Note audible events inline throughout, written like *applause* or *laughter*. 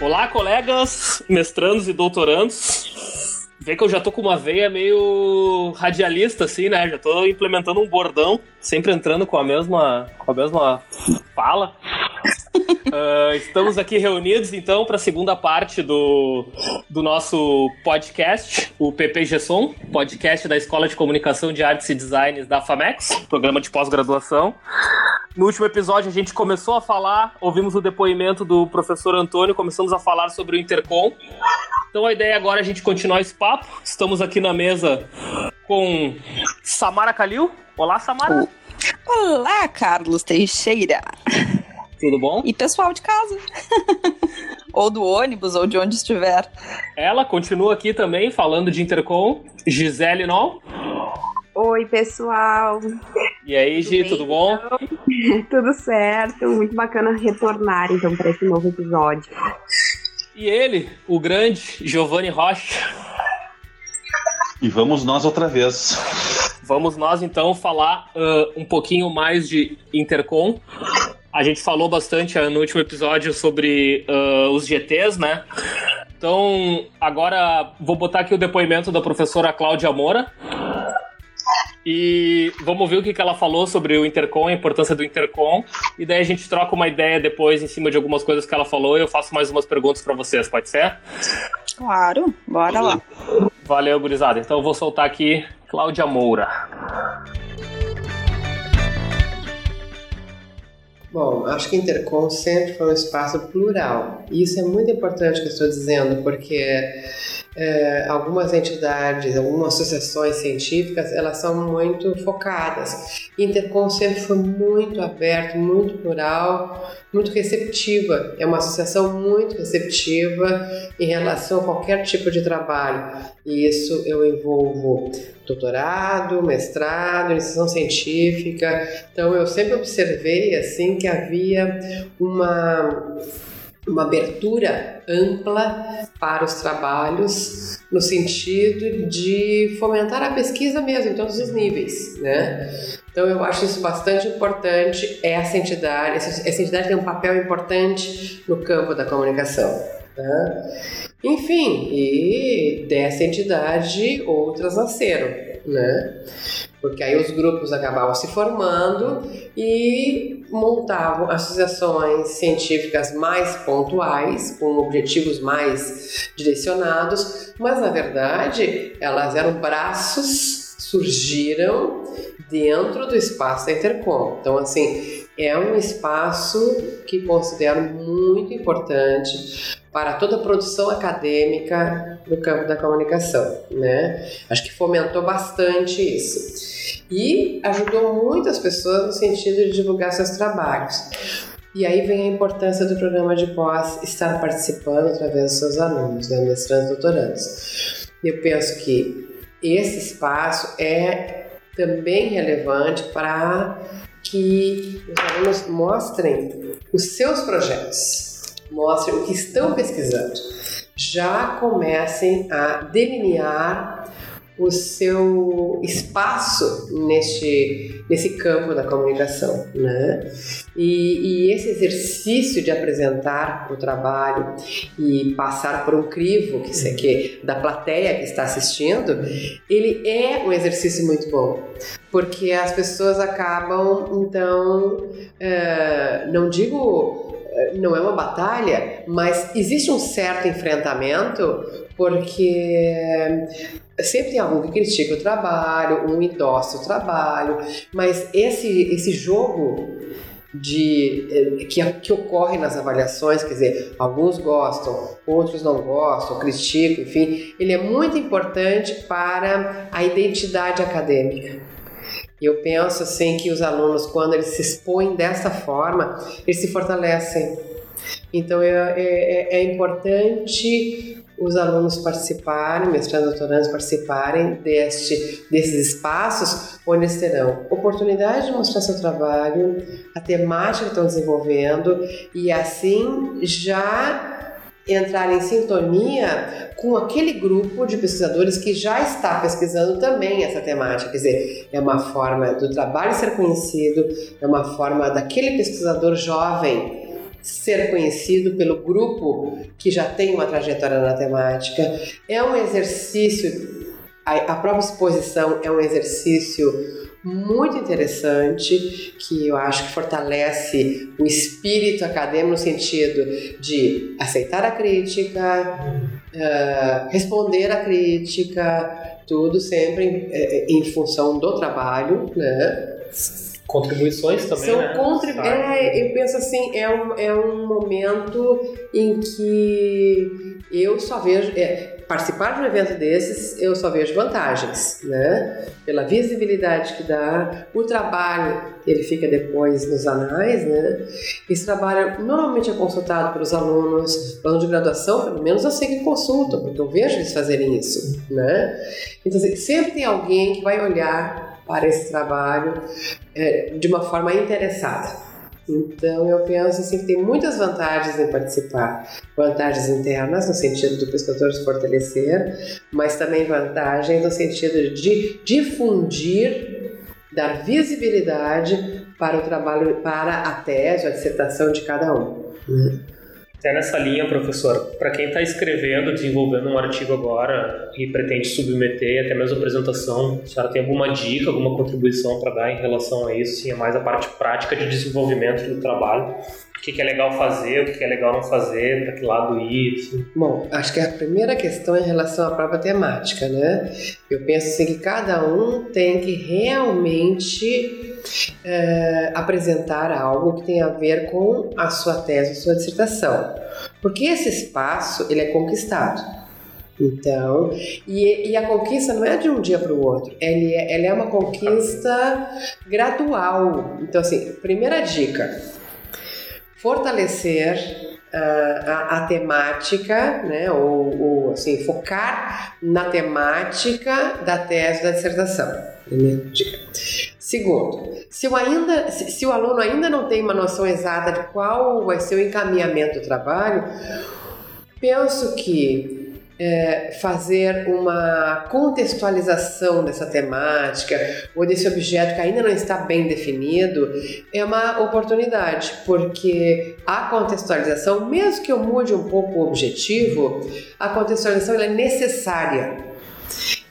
Olá, colegas, mestrandos e doutorandos. Vê que eu já tô com uma veia meio radialista, assim, né? Já tô implementando um bordão, sempre entrando com a mesma, com a mesma fala. Uh, *laughs* estamos aqui reunidos, então, para a segunda parte do, do nosso podcast, o PPG Som, podcast da Escola de Comunicação de Artes e Designs da FAMEX, programa de pós-graduação. No último episódio a gente começou a falar, ouvimos o depoimento do professor Antônio, começamos a falar sobre o Intercom. Então a ideia agora é a gente continuar esse papo. Estamos aqui na mesa com Samara Calil. Olá, Samara. Olá, Carlos Teixeira. Tudo bom? E pessoal de casa. *laughs* ou do ônibus, ou de onde estiver. Ela continua aqui também falando de Intercom. Gisele Nol. Oi, pessoal. E aí, Gi, tudo, tudo bom? *laughs* tudo certo. Muito bacana retornar, então, para esse novo episódio. E ele, o grande Giovanni Rocha. E vamos nós outra vez. Vamos nós, então, falar uh, um pouquinho mais de Intercom. A gente falou bastante uh, no último episódio sobre uh, os GTs, né? Então, agora vou botar aqui o depoimento da professora Cláudia Moura. E vamos ver o que, que ela falou sobre o Intercom, a importância do Intercom. E daí a gente troca uma ideia depois em cima de algumas coisas que ela falou e eu faço mais umas perguntas para vocês, pode ser? Claro, bora lá. Valeu, gurizada. Então eu vou soltar aqui Cláudia Moura. Bom, acho que Intercom sempre foi um espaço plural. E isso é muito importante que eu estou dizendo, porque é, algumas entidades, algumas associações científicas, elas são muito focadas. Intercom sempre foi muito aberto, muito plural, muito receptiva. É uma associação muito receptiva em relação a qualquer tipo de trabalho. E isso eu envolvo doutorado, mestrado, iniciação científica. Então eu sempre observei assim que havia uma uma abertura ampla para os trabalhos no sentido de fomentar a pesquisa mesmo em todos os níveis, né? Então eu acho isso bastante importante. Essa entidade, essa entidade tem um papel importante no campo da comunicação. Né? Enfim, e dessa entidade outras nasceram, né? Porque aí os grupos acabavam se formando e montavam associações científicas mais pontuais, com objetivos mais direcionados, mas na verdade elas eram braços, surgiram dentro do espaço da Intercom. Então, assim, é um espaço que considero muito importante para toda a produção acadêmica no campo da comunicação, né? Acho que fomentou bastante isso e ajudou muitas pessoas no sentido de divulgar seus trabalhos. E aí vem a importância do programa de pós estar participando através dos seus alunos, né, mestrandos e doutorandos. Eu penso que esse espaço é também relevante para que os alunos mostrem os seus projetos, mostrem o que estão pesquisando, já comecem a delinear o seu espaço neste, nesse campo da comunicação, né? E, e, esse exercício de apresentar o trabalho e passar por um crivo que, que da plateia que está assistindo, ele é um exercício muito bom, porque as pessoas acabam então, uh, não digo não é uma batalha, mas existe um certo enfrentamento porque sempre tem algum que critica o trabalho, um endossa o trabalho, mas esse, esse jogo de eh, que, que ocorre nas avaliações, quer dizer, alguns gostam, outros não gostam, criticam, enfim, ele é muito importante para a identidade acadêmica. Eu penso assim que os alunos, quando eles se expõem dessa forma, eles se fortalecem. Então é, é, é importante os alunos participarem, mestrandos e doutorandos participarem deste, desses espaços onde eles terão oportunidade de mostrar seu trabalho, a temática que estão desenvolvendo e assim já entrar em sintonia com aquele grupo de pesquisadores que já está pesquisando também essa temática. Quer dizer, é uma forma do trabalho ser conhecido, é uma forma daquele pesquisador jovem ser conhecido pelo grupo que já tem uma trajetória na temática. É um exercício, a, própria exposição é um exercício muito interessante que eu acho que fortalece o espírito acadêmico no sentido de aceitar a crítica, uh, responder à crítica, tudo sempre em, eh, em função do trabalho, né? Contribuições também, São né? contribu é, eu penso assim, é um, é um momento em que eu só vejo... É, participar de um evento desses, eu só vejo vantagens, né? Pela visibilidade que dá, o trabalho, ele fica depois nos anais, né? Esse trabalho normalmente é consultado pelos alunos, alunos de graduação, pelo menos eu sei que consultam, porque eu vejo eles fazerem isso, né? Então, assim, sempre tem alguém que vai olhar para esse trabalho é, de uma forma interessada. Então eu penso assim que tem muitas vantagens em participar. Vantagens internas no sentido do pescador se fortalecer, mas também vantagens no sentido de difundir, dar visibilidade para o trabalho, para a tese, a dissertação de cada um. Né? Até nessa linha, professor, para quem está escrevendo, desenvolvendo um artigo agora e pretende submeter até mesmo apresentação, a senhora tem alguma dica, alguma contribuição para dar em relação a isso? Sim, é mais a parte prática de desenvolvimento do trabalho. O que, que é legal fazer, o que, que é legal não fazer, para que lado ir? Assim. Bom, acho que a primeira questão é em relação à própria temática, né? Eu penso assim que cada um tem que realmente é, apresentar algo que tem a ver com a sua tese, a sua dissertação. Porque esse espaço, ele é conquistado. Então, e, e, a conquista não é de um dia para o outro, é, ela é uma conquista gradual. Então, assim, primeira dica: fortalecer a, a, temática, né, ou, ou, assim, focar na temática da tese da dissertação. Segundo, se o, ainda, se, se o aluno ainda não tem uma noção exata de qual vai ser o encaminhamento do trabalho, penso que é, fazer uma contextualização dessa temática ou desse objeto que ainda não está bem definido é uma oportunidade, porque a contextualização, mesmo que eu mude um pouco o objetivo, a contextualização é necessária.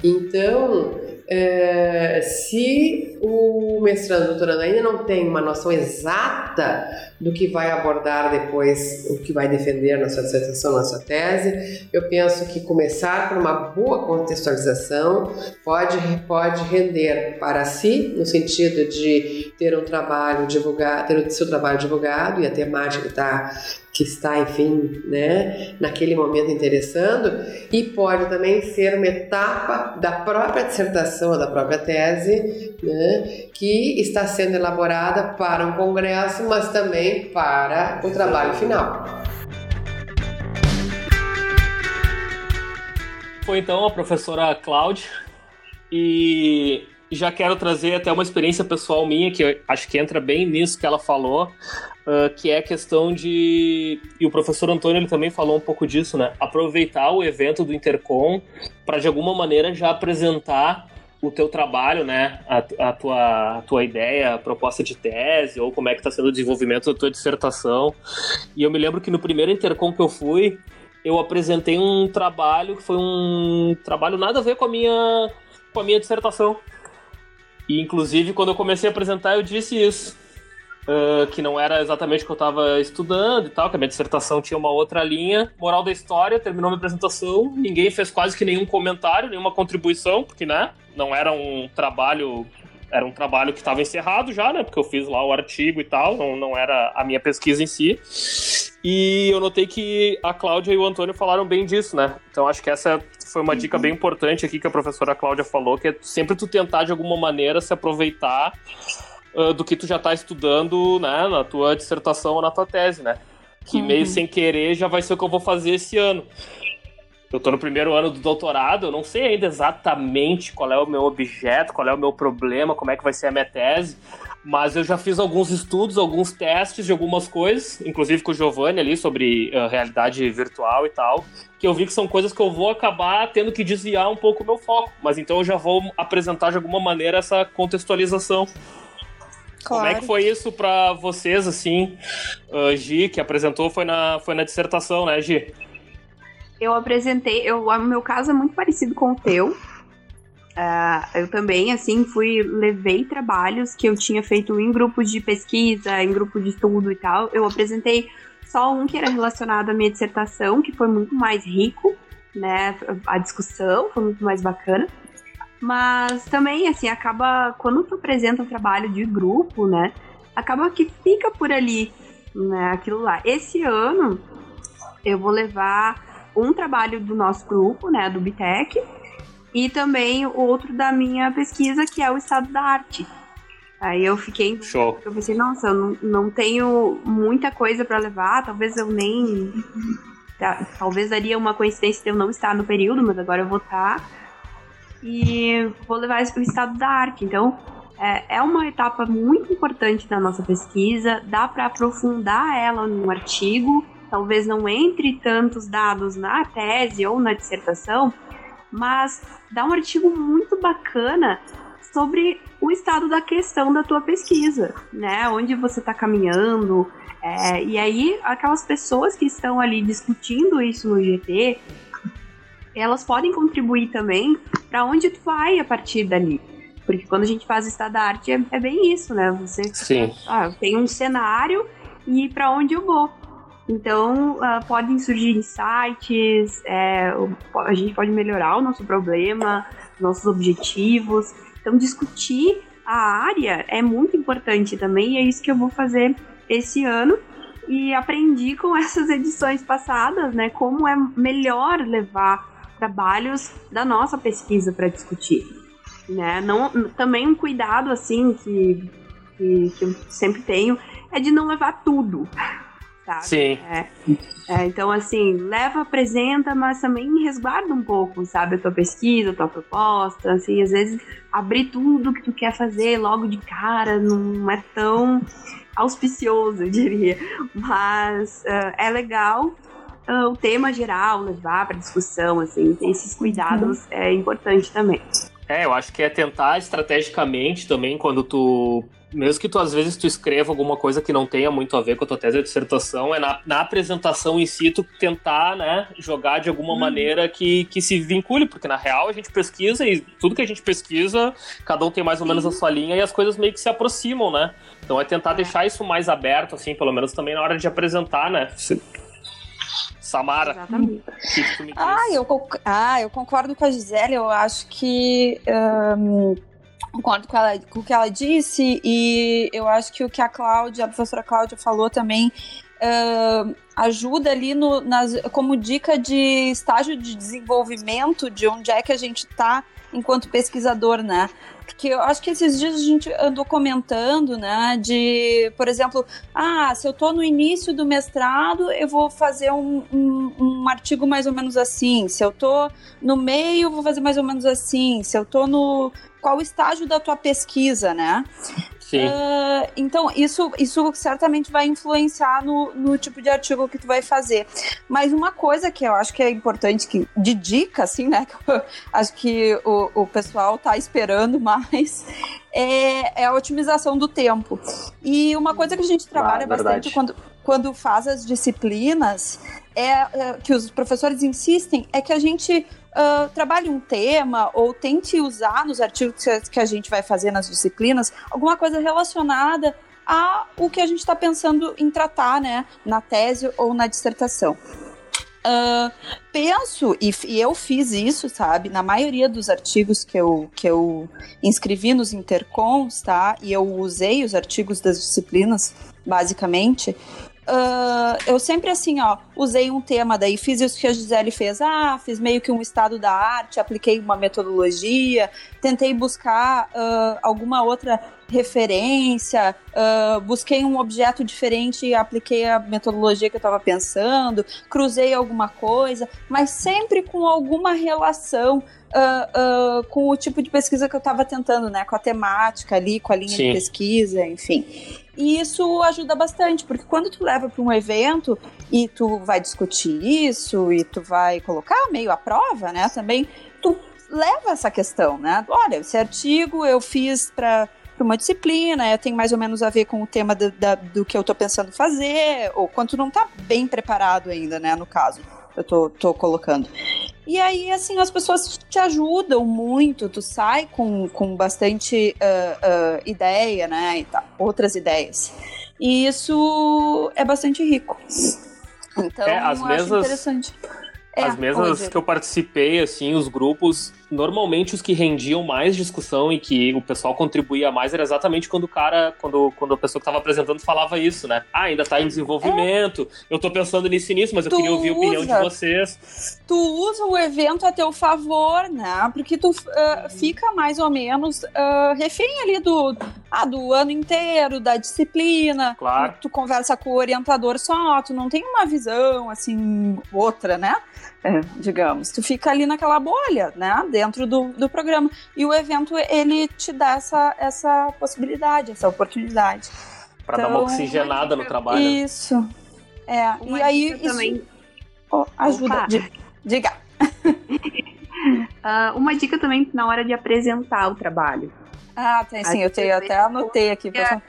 Então, é, se o mestrando doutorando ainda não tem uma noção exata do que vai abordar depois, o que vai defender na sua dissertação, na sua tese, eu penso que começar por uma boa contextualização pode, pode render para si, no sentido de ter um trabalho divulgado, ter o seu trabalho divulgado e a temática está que está, enfim, né, naquele momento interessando, e pode também ser uma etapa da própria dissertação, da própria tese, né, que está sendo elaborada para um congresso, mas também para o trabalho final. Foi então a professora Cláudia e já quero trazer até uma experiência pessoal minha, que acho que entra bem nisso que ela falou, uh, que é a questão de. E o professor Antônio ele também falou um pouco disso, né? Aproveitar o evento do Intercom para de alguma maneira já apresentar o teu trabalho, né? A, a, tua, a tua ideia, a proposta de tese, ou como é que está sendo o desenvolvimento da tua dissertação. E eu me lembro que no primeiro Intercom que eu fui, eu apresentei um trabalho que foi um trabalho nada a ver com a minha, com a minha dissertação. E inclusive quando eu comecei a apresentar eu disse isso. Uh, que não era exatamente o que eu estava estudando e tal, que a minha dissertação tinha uma outra linha. Moral da história, terminou minha apresentação, ninguém fez quase que nenhum comentário, nenhuma contribuição, porque, né, não era um trabalho era um trabalho que estava encerrado já, né? Porque eu fiz lá o artigo e tal, não, não era a minha pesquisa em si. E eu notei que a Cláudia e o Antônio falaram bem disso, né? Então acho que essa foi uma dica bem importante aqui que a professora Cláudia falou, que é sempre tu tentar de alguma maneira se aproveitar uh, do que tu já está estudando, né, na tua dissertação ou na tua tese, né? Que uhum. meio sem querer já vai ser o que eu vou fazer esse ano. Eu tô no primeiro ano do doutorado, eu não sei ainda exatamente qual é o meu objeto, qual é o meu problema, como é que vai ser a minha tese, mas eu já fiz alguns estudos, alguns testes de algumas coisas, inclusive com o Giovanni ali sobre uh, realidade virtual e tal, que eu vi que são coisas que eu vou acabar tendo que desviar um pouco o meu foco, mas então eu já vou apresentar de alguma maneira essa contextualização. Como é que foi isso para vocês, assim, uh, Gi, que apresentou, foi na, foi na dissertação, né, Gi? Eu apresentei, eu, o meu caso é muito parecido com o teu. Uh, eu também, assim, fui, levei trabalhos que eu tinha feito em grupos de pesquisa, em grupo de estudo e tal. Eu apresentei só um que era relacionado à minha dissertação, que foi muito mais rico, né? A discussão foi muito mais bacana. Mas também, assim, acaba. Quando tu apresenta um trabalho de grupo, né? Acaba que fica por ali, né? Aquilo lá. Esse ano eu vou levar um trabalho do nosso grupo, né? Do Bitec e também outro da minha pesquisa, que é o estado da arte. Aí eu fiquei. Show. Eu pensei, nossa, eu não, não tenho muita coisa para levar, talvez eu nem. Talvez daria uma coincidência de eu não estar no período, mas agora eu vou estar. E vou levar o estado da arte. Então, é, é uma etapa muito importante da nossa pesquisa, dá para aprofundar ela no artigo. Talvez não entre tantos dados na tese ou na dissertação, mas dá um artigo muito bacana sobre o estado da questão da tua pesquisa, né? Onde você está caminhando. É, e aí, aquelas pessoas que estão ali discutindo isso no GT, elas podem contribuir também para onde tu vai a partir dali. Porque quando a gente faz o estado da arte, é, é bem isso, né? Você Sim. Ah, tem um cenário e para onde eu vou. Então, uh, podem surgir insights, é, a gente pode melhorar o nosso problema, nossos objetivos. Então, discutir a área é muito importante também, e é isso que eu vou fazer esse ano. E aprendi com *laughs* essas edições passadas, né, como é melhor levar trabalhos da nossa pesquisa para discutir. Né? Não, também um cuidado, assim, que, que, que eu sempre tenho, é de não levar tudo sabe? Sim. É, é, então, assim, leva, apresenta, mas também resguarda um pouco, sabe? A tua pesquisa, a tua proposta, assim, às vezes abrir tudo que tu quer fazer logo de cara não é tão auspicioso, eu diria. Mas uh, é legal uh, o tema geral, levar para discussão, assim, ter esses cuidados uhum. é importante também. É, eu acho que é tentar estrategicamente também, quando tu mesmo que tu às vezes tu escreva alguma coisa que não tenha muito a ver com a tua tese de dissertação, é na, na apresentação em si tu tentar, né, jogar de alguma hum. maneira que, que se vincule, porque na real a gente pesquisa e tudo que a gente pesquisa, cada um tem mais ou menos a sua linha e as coisas meio que se aproximam, né? Então é tentar deixar isso mais aberto, assim, pelo menos também na hora de apresentar, né? Samara. Exatamente. Ah, eu, ah, eu concordo com a Gisele. Eu acho que um, concordo com, ela, com o que ela disse e eu acho que o que a Cláudia, a professora Cláudia falou também uh, ajuda ali no, nas, como dica de estágio de desenvolvimento de onde é que a gente está enquanto pesquisador, né? Porque eu acho que esses dias a gente andou comentando, né? De, por exemplo, ah, se eu tô no início do mestrado, eu vou fazer um, um, um artigo mais ou menos assim. Se eu tô no meio, eu vou fazer mais ou menos assim. Se eu tô no. Qual o estágio da tua pesquisa, né? Sim. Uh, então, isso, isso certamente vai influenciar no, no tipo de artigo que tu vai fazer. Mas uma coisa que eu acho que é importante, que, de dica, assim, né? *laughs* Que eu acho que o, o pessoal tá esperando mais, é, é a otimização do tempo. E uma coisa que a gente trabalha ah, bastante quando, quando faz as disciplinas é, é, que os professores insistem é que a gente uh, trabalhe um tema ou tente usar nos artigos que a gente vai fazer nas disciplinas alguma coisa relacionada a o que a gente está pensando em tratar, né, na tese ou na dissertação. Uh, penso, e, e, eu fiz isso, sabe, na maioria dos artigos que eu, que eu inscrevi nos intercons, tá, e eu usei os artigos das disciplinas, basicamente, Uh, eu sempre assim, ó, usei um tema, daí fiz isso que a Gisele fez. Ah, fiz meio que um estado da arte, apliquei uma metodologia, tentei buscar uh, alguma outra referência, uh, busquei um objeto diferente e apliquei a metodologia que eu estava pensando, cruzei alguma coisa, mas sempre com alguma relação uh, com o tipo de pesquisa que eu estava tentando, né? Com a temática ali, com a linha Sim. de pesquisa, enfim. E isso ajuda bastante, porque quando tu leva para um evento e tu vai discutir isso e tu vai colocar meio à prova, né? Também tu leva essa questão, né? Olha, esse artigo eu fiz para uma disciplina, tem mais ou menos a ver com o tema do, da, do que eu tô pensando fazer, ou quando tu não tá bem preparado ainda, né, no caso, eu tô, tô colocando. E aí, assim, as pessoas te ajudam muito, tu sai com, com bastante uh, uh, ideia, né, e tá, outras ideias. E isso é bastante rico. Então, é, as mesas, interessante. É, as mesas que eu participei, assim, os grupos, normalmente os que rendiam mais discussão e que o pessoal contribuía mais era exatamente quando o cara, quando, quando a pessoa que estava apresentando falava isso, né? Ah, ainda está em desenvolvimento, é. eu estou pensando nisso e nisso, mas eu tu queria ouvir a opinião de vocês. Tu usa o evento a teu favor, né? Porque tu uh, fica mais ou menos uh, refém ali do, ah, do ano inteiro, da disciplina. Claro. Tu, tu conversa com o orientador só, tu não tem uma visão, assim, outra, né? É, digamos. Tu fica ali naquela bolha, né? Dentro do, do programa. E o evento, ele te dá essa, essa possibilidade, essa oportunidade. Para então, dar uma então, oxigenada no trabalho. Isso. É. Uma e aí. Isso... também. Oh, ajuda. Diga. uh, *laughs* uma dica também na hora de apresentar o trabalho. Ah, tem sim, eu, tenho, até anotei aqui. Pra...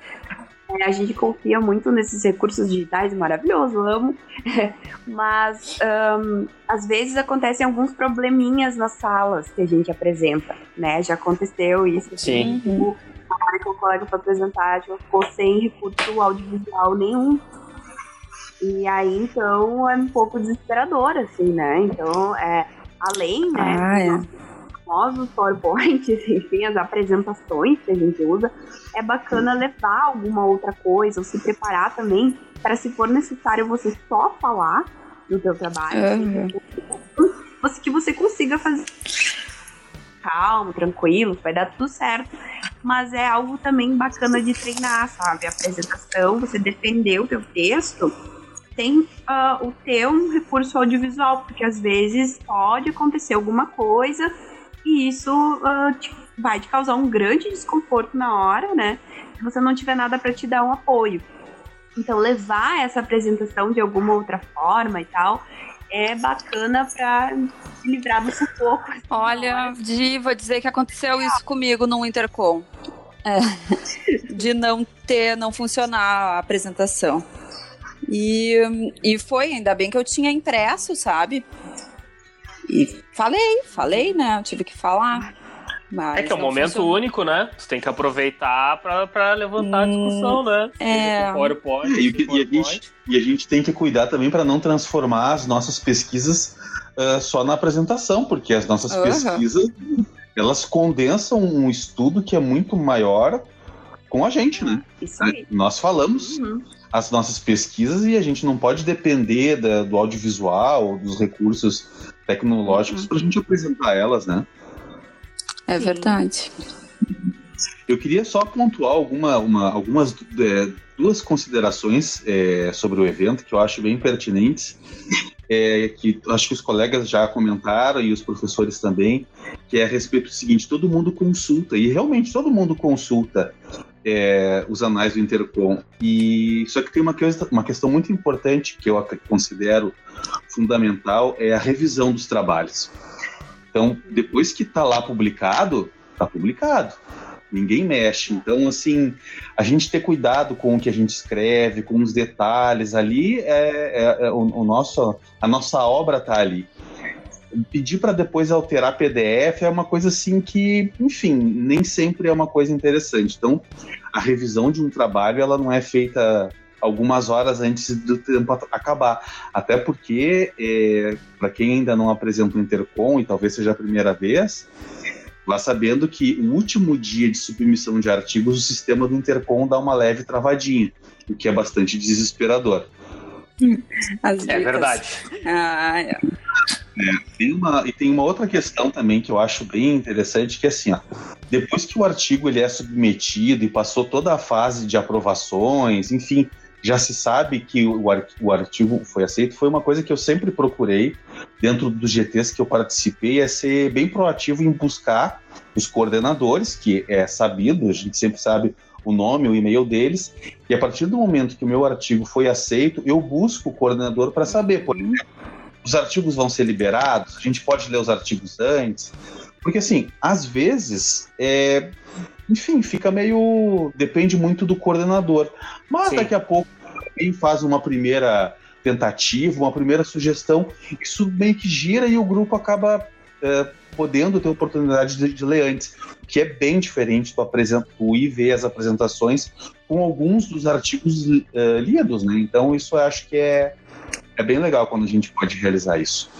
É, a gente confia muito nesses recursos digitais, maravilhoso, amo. *laughs* Mas um, às vezes acontecem alguns probleminhas nas salas que a gente apresenta, né? Já aconteceu isso. Sim. Tipo, a hora que o colega foi apresentar, tipo, ficou sem recurso audiovisual nenhum. E aí, então, é um pouco desesperador, assim, né? Então, é, além, né? Ah, é famosos PowerPoints, *laughs* enfim, as apresentações que a gente usa, é bacana levar alguma outra coisa, ou se preparar também para, se for necessário, você só falar do teu trabalho, uhum. você, que você consiga fazer calmo, tranquilo, vai dar tudo certo. Mas é algo também bacana de treinar, sabe? A apresentação, você defender o teu texto, tem uh, o teu um recurso audiovisual, porque às vezes pode acontecer alguma coisa e isso uh, te, vai te causar um grande desconforto na hora, né? Se você não tiver nada para te dar um apoio. Então, levar essa apresentação de alguma outra forma e tal é bacana para se livrar do sufoco. *laughs* Olha, Di, vou dizer que aconteceu isso comigo no Intercom. É, *laughs* de não ter, não funcionar a apresentação. E, e foi, ainda bem que eu tinha impresso, sabe? E falei, falei, né? Eu tive que falar. é que é um momento funcionou. único, né? Você tem que aproveitar para levantar hum, a discussão, né? É. PowerPoint, e, e, e, a gente, e a gente tem que cuidar também para não transformar as nossas pesquisas uh, só na apresentação, porque as nossas uhum. pesquisas elas condensam um estudo que é muito maior com a gente, né? Isso aí. Nós falamos uhum as nossas pesquisas e a gente não pode depender da, do audiovisual, dos recursos tecnológicos uhum. para a gente apresentar elas, né? É verdade. Eu queria só pontuar alguma, uma, algumas é, duas considerações é, sobre o evento que eu acho bem pertinentes, é, que acho que os colegas já comentaram e os professores também, que é a respeito do seguinte: todo mundo consulta e realmente todo mundo consulta é, os anais do Intercom. E só que tem uma, uma questão muito importante que eu considero fundamental é a revisão dos trabalhos. Então, depois que está lá publicado, está publicado. Ninguém mexe. Então, assim, a gente ter cuidado com o que a gente escreve, com os detalhes ali, é, é, é o, o, nosso, a nossa obra está ali pedir para depois alterar PDF é uma coisa assim que, enfim, nem sempre é uma coisa interessante. Então, a revisão de um trabalho ela não é feita algumas horas antes do tempo acabar. Até porque, é, para quem ainda não apresenta o Intercom, e talvez seja a primeira vez, vá sabendo que o último dia de submissão de artigos, o sistema do Intercom dá uma leve travadinha, o que é bastante desesperador. é verdade. Ah, é. É, tem uma, e tem uma outra questão também que eu acho bem interessante, que é assim, ó, depois que o artigo ele é submetido e passou toda a fase de aprovações, enfim, já se sabe que o, o artigo foi aceito, foi uma coisa que eu sempre procurei dentro dos GTs que eu participei, é ser bem proativo em buscar os coordenadores, que é sabido, a gente sempre sabe o nome, o e-mail deles, e a partir do momento que o meu artigo foi aceito, eu busco o coordenador para saber, por exemplo, os artigos vão ser liberados, a gente pode ler os artigos antes. Porque, assim, às vezes, é, enfim, fica meio. depende muito do coordenador. Mas Sim. daqui a pouco alguém faz uma primeira tentativa, uma primeira sugestão, isso meio que gira e o grupo acaba é, podendo ter oportunidade de, de ler antes, o que é bem diferente do, apresent, do ir ver as apresentações com alguns dos artigos é, lidos, né? Então isso eu acho que é, é bem legal quando a gente pode realizar isso.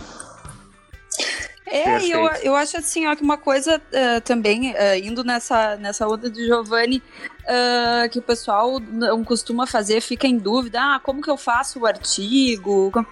É, eu, eu acho assim, ó, que uma coisa eh, também, eh, indo nessa, nessa onda de Giovanni, eh, que o pessoal não costuma fazer, fica em dúvida, ah, como que eu faço o artigo? Como-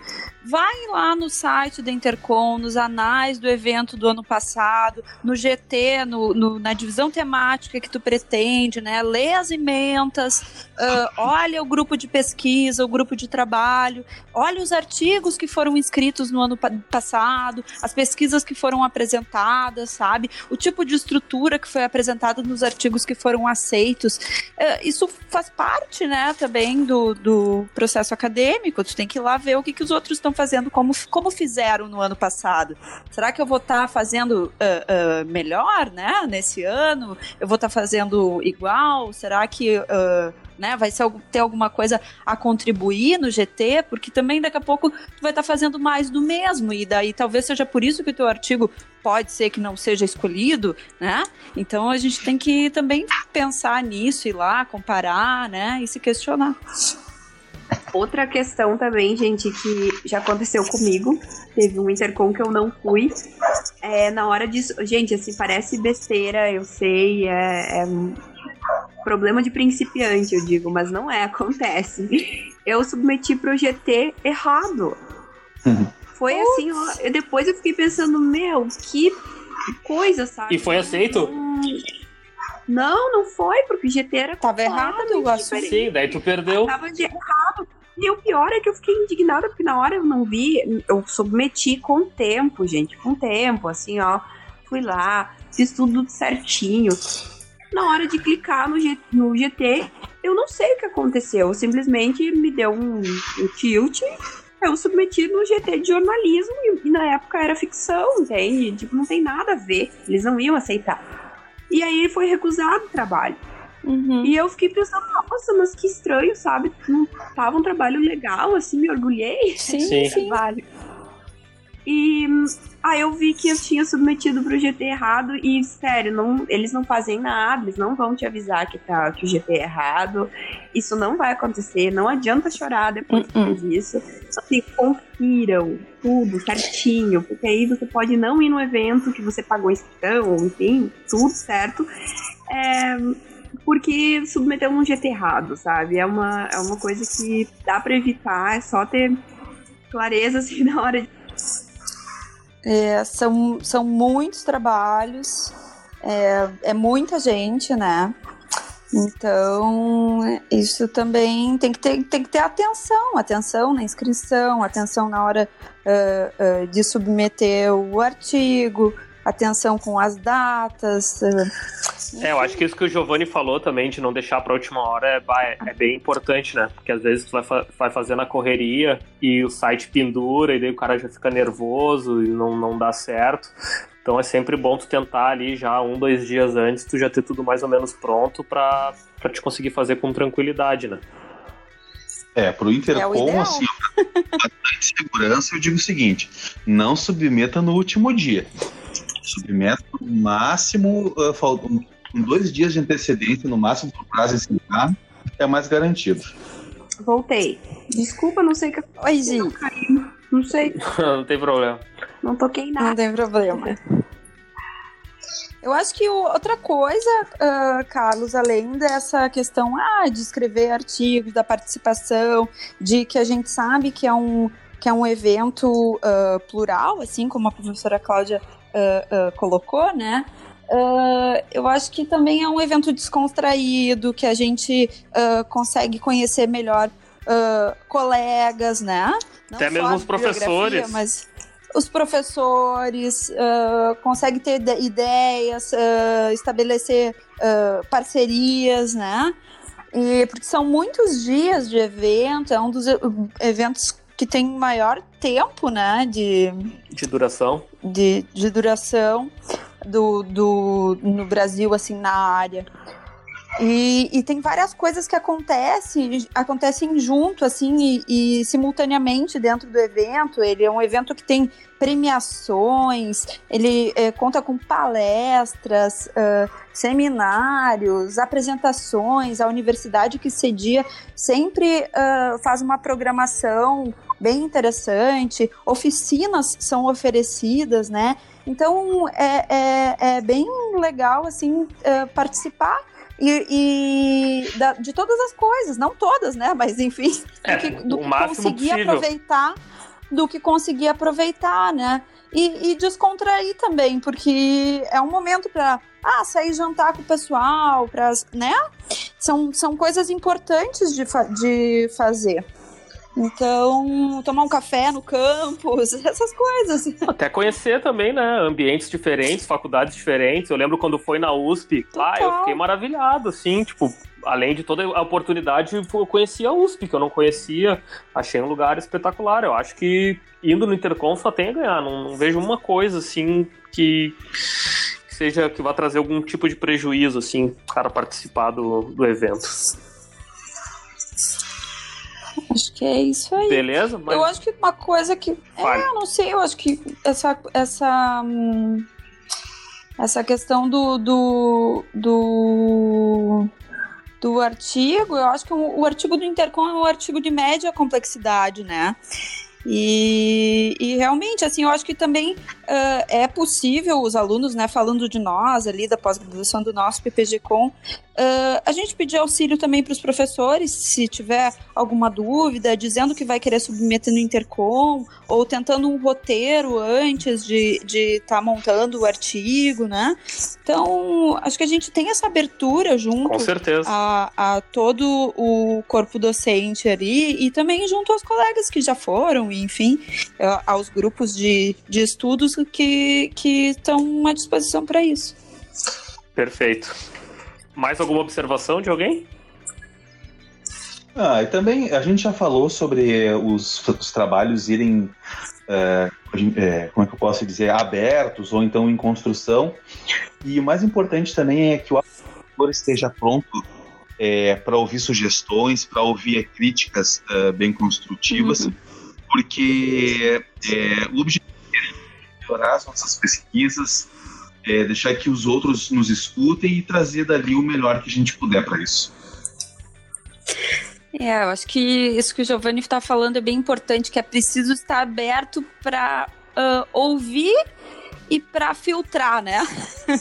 Vai lá no site da Intercom, nos anais do evento do ano passado, no GT, no, no- na divisão temática que tu pretende, né? Lê as ementas, ah, olha o grupo de pesquisa, o grupo de trabalho, olha os artigos que foram inscritos no ano pa- passado, as pesquisas que foram apresentadas, sabe? O tipo de estrutura que foi apresentada nos artigos que foram aceitos. É, isso faz parte, né, também do, do processo acadêmico. Tu tem que ir lá ver o que, que os outros estão fazendo, como, como fizeram no ano passado. Será que eu vou estar fazendo ah, ah, melhor, né, nesse ano? Eu vou estar fazendo igual? Será que. ah, né, vai ser, ter alguma coisa a contribuir no GT, porque também daqui a pouco tu vai estar fazendo mais do mesmo, e daí talvez seja por isso que o teu artigo pode ser que não seja escolhido, né? Então a gente tem que também pensar nisso, ir lá, comparar, né, e se questionar. Outra questão também, gente, que já aconteceu comigo. Teve um intercom que eu não fui. É, na hora disso. Gente, assim, parece besteira, eu sei. É, é um problema de principiante, eu digo, mas não é, *laughs* acontece. Eu submeti pro GT errado. Uhum. Foi assim, ó, eu- depois eu fiquei pensando, meu, que coisa, sabe? E foi aceito? Não, não foi, porque o GT era Tava errado o assunto. Sim, daí tu perdeu. Tava de errado. E o pior é que eu fiquei indignada, porque na hora eu não vi, eu submeti com tempo, gente, com tempo, assim, ó. Fui lá, fiz tudo certinho. Na hora de clicar no, G- no GT, eu não sei o que aconteceu. Simplesmente me deu um, um tilt. Eu submeti no GT de jornalismo e, e na época era ficção, entende? Tipo, não tem nada a ver. Eles não iam aceitar. E aí foi recusado o trabalho. Uhum. E eu fiquei pensando, nossa, mas que estranho, sabe? Não tava um trabalho legal, assim, me orgulhei. Sim, *laughs* Sim. Trabalho. E aí eu vi que eu tinha submetido pro GT errado e, sério, não, eles não fazem nada, eles não vão te avisar que, tá, que o GT é errado. Isso não vai acontecer, não adianta chorar depois que Uh-uh. fez isso. Só que confiram tudo certinho, porque aí você pode não ir no evento que você pagou inscrição, enfim, tudo certo. É, porque submeteu num GT errado, sabe? É uma, é uma coisa que dá pra evitar, é só ter clareza *laughs* assim na hora de. É, são, são muitos trabalhos, é, é muita gente, né? Então, isso também tem que ter, tem que ter atenção, atenção na inscrição, atenção na hora ah, ah, de submeter o artigo, atenção com as datas. ah, É, eu acho que isso que o Giovanni falou também, de não deixar pra última hora, é, ba- é bem importante, né? Porque às vezes tu vai, fa- vai fazendo a correria e o site pendura e daí o cara já fica nervoso e não, não dá certo. Então é sempre bom tu tentar ali já um, dois dias antes, tu já ter tudo mais ou menos pronto pra, pra te conseguir fazer com tranquilidade, né? É, pro É o Intercom, ideal. assim, pra *laughs* bastante segurança, eu digo o seguinte: não submeta no último dia. Submeta no máximo, uh, fal- com dois dias de antecedência, no máximo, pro prazo encerrar, é mais garantido. Voltei. Desculpa, não sei o que Oi, Gi, Não sei, *laughs* não tem problema. não toquei em não nada. tem problema. Eu acho que o- outra coisa, ah, Carlos, além dessa questão ah, de escrever artigos, da participação, de que a gente sabe que é um, que é um evento ah, plural, assim como a professora Cláudia ah, colocou, né? Ah, eu acho que também é um evento descontraído, que a gente consegue conhecer melhor colegas, né? Não Até mesmo os professores. Mas os professores ah, conseguem ter ide- ideias, estabelecer parcerias, né? E, porque são muitos dias de evento, é um dos eventos que tem maior tempo, né? De, De duração. De, de duração. do, do, no Brasil, assim, na área. E, e, tem várias coisas que acontecem, acontecem junto, assim, e, e, simultaneamente dentro do evento. Ele é um evento que tem premiações, ele é, conta com palestras, uh, seminários, apresentações. A universidade que cedia sempre uh, faz uma programação bem interessante, oficinas são oferecidas, né? Então é, é, é bem legal assim uh, participar e, e da, de todas as coisas, não todas, né? Mas enfim, é, do que, do que conseguir possível. aproveitar, do que conseguir aproveitar, né? E, e, descontrair também, porque é um momento para ah, sair jantar com o pessoal, para, né? São, são coisas importantes de, fa de fazer. Então, tomar um café no campus, *laughs* essas coisas. Até conhecer também, né? Ambientes diferentes, faculdades diferentes. Eu lembro quando foi na USP, lá ah, eu fiquei maravilhado, assim, tipo, além de toda a oportunidade, eu conheci a USP, que eu não conhecia. Achei um lugar espetacular. Eu acho que indo no Intercom só tem a ganhar. Não, não vejo uma coisa, assim, que seja que vá trazer algum tipo de prejuízo, assim, para participar do, do evento. Acho que é isso aí. Beleza? Mas... Eu acho que uma coisa que. Vale. É, eu não sei, eu acho que essa. essa hum, essa questão do, do, do, do artigo, eu acho que o, o artigo do Intercom é um artigo de média complexidade, né? E, e, realmente, assim, eu acho que também uh, é possível os alunos, né, falando de nós ali, da pós-graduação do nosso PPG-Com, uh, a gente pedir auxílio também para os professores, se tiver alguma dúvida, dizendo que vai querer submeter no Intercom, ou tentando um roteiro antes de estar de tá montando o artigo, né? Então, acho que a gente tem essa abertura junto a, a todo o corpo docente ali e também junto aos colegas que já foram enfim, aos grupos de, de estudos que, que estão à disposição para isso. Perfeito. Mais alguma observação de alguém? Ah, e também a gente já falou sobre os, os trabalhos irem, é, é, como é que eu posso dizer, abertos ou então em construção. E o mais importante também é que o autor esteja pronto é, para ouvir sugestões, para ouvir críticas uh, bem construtivas. Uhum porque é, o objetivo é melhorar as nossas pesquisas, é, deixar que os outros nos escutem e trazer dali o melhor que a gente puder para isso. É, eu acho que isso que o Giovanni está falando é bem importante, que é preciso estar aberto para uh, ouvir e para filtrar, né?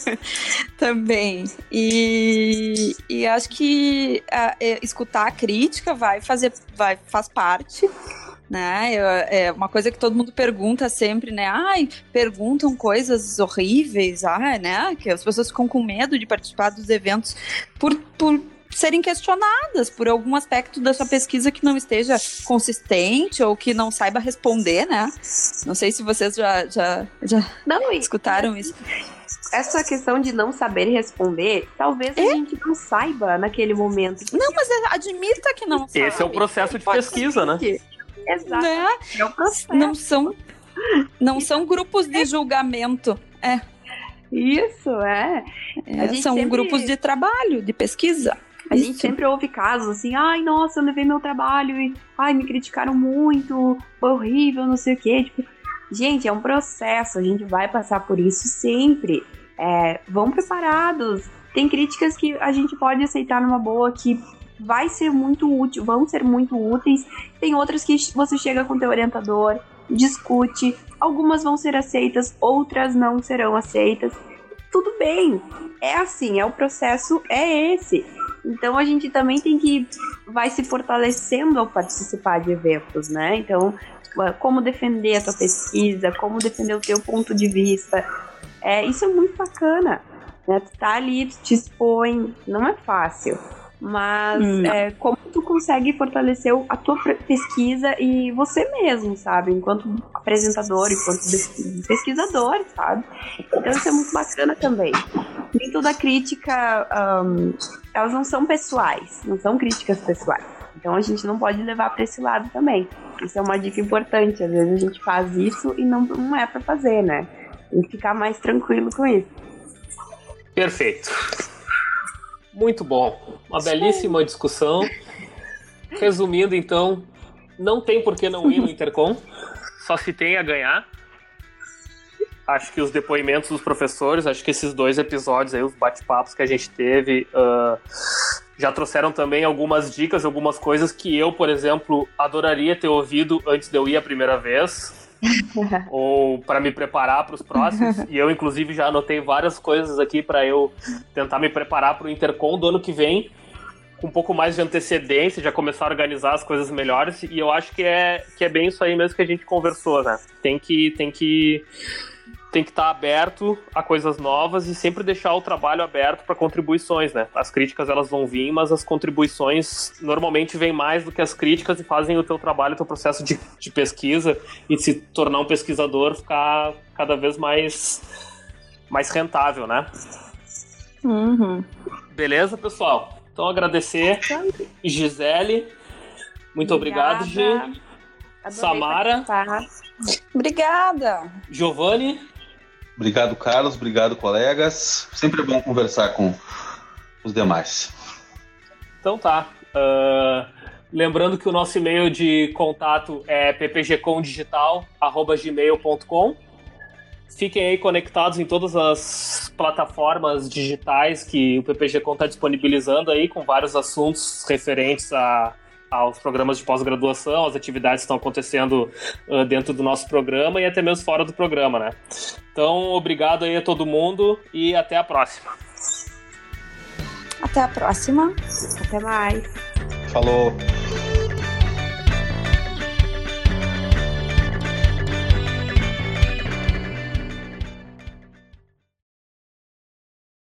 *laughs* Também. E, e acho que uh, escutar a crítica vai fazer, vai, faz parte né? É uma coisa que todo mundo pergunta sempre, né? Ai, perguntam coisas horríveis, ah, né? Que as pessoas ficam com medo de participar dos eventos por, por serem questionadas por algum aspecto da sua pesquisa que não esteja consistente ou que não saiba responder, né? Não sei se vocês já, já, já não, escutaram isso. Essa questão de não saber responder, talvez é? a gente não saiba naquele momento. Não, mas admita que não sabe. Esse é o processo de pesquisa, né? Exato. Né? É o processo. Não são, não são grupos de julgamento. É. Isso, é. é são sempre... grupos de trabalho, de pesquisa. A Isso. gente sempre ouve casos assim, ai, nossa, eu levei meu trabalho e ai, me criticaram muito, foi horrível, não sei o quê. Tipo, gente, é um processo, a gente vai passar por isso sempre. É, vão preparados. Tem críticas que a gente pode aceitar numa boa, que vai ser muito útil, vão ser muito úteis. Tem outras que você chega com teu orientador, discute, algumas vão ser aceitas, outras não serão aceitas. Tudo bem, é assim, é o processo, é esse. Então a gente também tem que vai se fortalecendo ao participar de eventos, né? Então, como defender a tua pesquisa, como defender o teu ponto de vista. É, isso é muito bacana. Né? Tu tá ali, tu te expõe, não é fácil. Mas hum. é, como tu consegue fortalecer a tua pesquisa e você mesmo, sabe? Enquanto apresentador, enquanto pesquisador, sabe? Então isso é muito bacana também. Nem toda crítica, um, elas não são pessoais, não são críticas pessoais. Então a gente não pode levar para esse lado também. Isso é uma dica importante. Às vezes a gente faz isso e não, não é para fazer, né? Tem que ficar mais tranquilo com isso. Perfeito. Muito bom. Uma belíssima discussão. Resumindo, então, não tem por que não ir no Intercom, só se tem a ganhar. Acho que os depoimentos dos professores, acho que esses dois episódios aí, os bate-papos que a gente teve, uh, já trouxeram também algumas dicas, algumas coisas que eu, por exemplo, adoraria ter ouvido antes de eu ir a primeira vez. *laughs* ou para me preparar para os próximos. e eu, inclusive, já anotei várias coisas aqui para eu tentar me preparar para o Intercom do ano que vem com um pouco mais de antecedência, já começar a organizar as coisas melhores. E eu acho que é, que é bem isso aí mesmo que a gente conversou, né? Tem que. Tem que tem que estar aberto a coisas novas e sempre deixar o trabalho aberto para contribuições, né? As críticas elas vão vir, mas as contribuições normalmente vêm mais do que as críticas e fazem o teu trabalho, o teu processo de, de pesquisa e se tornar um pesquisador ficar cada vez mais mais rentável, né? Uhum. Beleza, pessoal? Então agradecer Gisele, muito Obrigada. obrigado, Gi. Adorei Samara. participar. Obrigada. Giovanni, Obrigado, Carlos. Obrigado, colegas. Sempre é bom conversar com os demais. Então tá. Ah, lembrando que o nosso e-mail de contato é ppgcomdigital.gmail.com. Fiquem aí conectados em todas as plataformas digitais que o PPG.com está disponibilizando aí, com vários assuntos referentes a, aos programas de pós-graduação, as atividades que estão acontecendo ah, dentro do nosso programa e até mesmo fora do programa, né? Então, obrigado aí a todo mundo e até a próxima. Até a próxima. Até mais. Falou.